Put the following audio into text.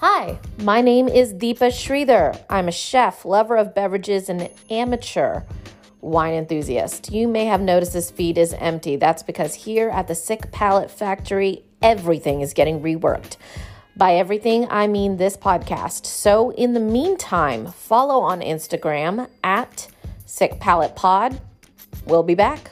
Hi, my name is Deepa Sridhar. I'm a chef, lover of beverages, and an amateur wine enthusiast. You may have noticed this feed is empty. That's because here at the Sick Palate Factory, everything is getting reworked. By everything, I mean this podcast. So, in the meantime, follow on Instagram at Sick Palate Pod. We'll be back.